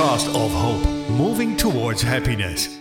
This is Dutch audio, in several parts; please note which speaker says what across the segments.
Speaker 1: podcast of hope, moving towards happiness.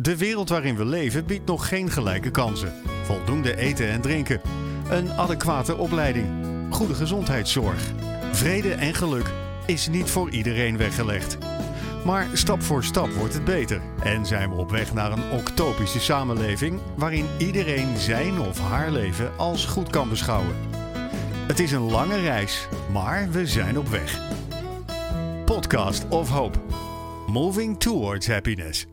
Speaker 1: De wereld waarin we leven biedt nog geen gelijke kansen. Voldoende eten en drinken, een adequate opleiding, goede gezondheidszorg. Vrede en geluk is niet voor iedereen weggelegd. Maar stap voor stap wordt het beter en zijn we op weg naar een octopische samenleving waarin iedereen zijn of haar leven als goed kan beschouwen. Het is een lange reis, maar we zijn op weg. Podcast of Hope. Moving towards happiness.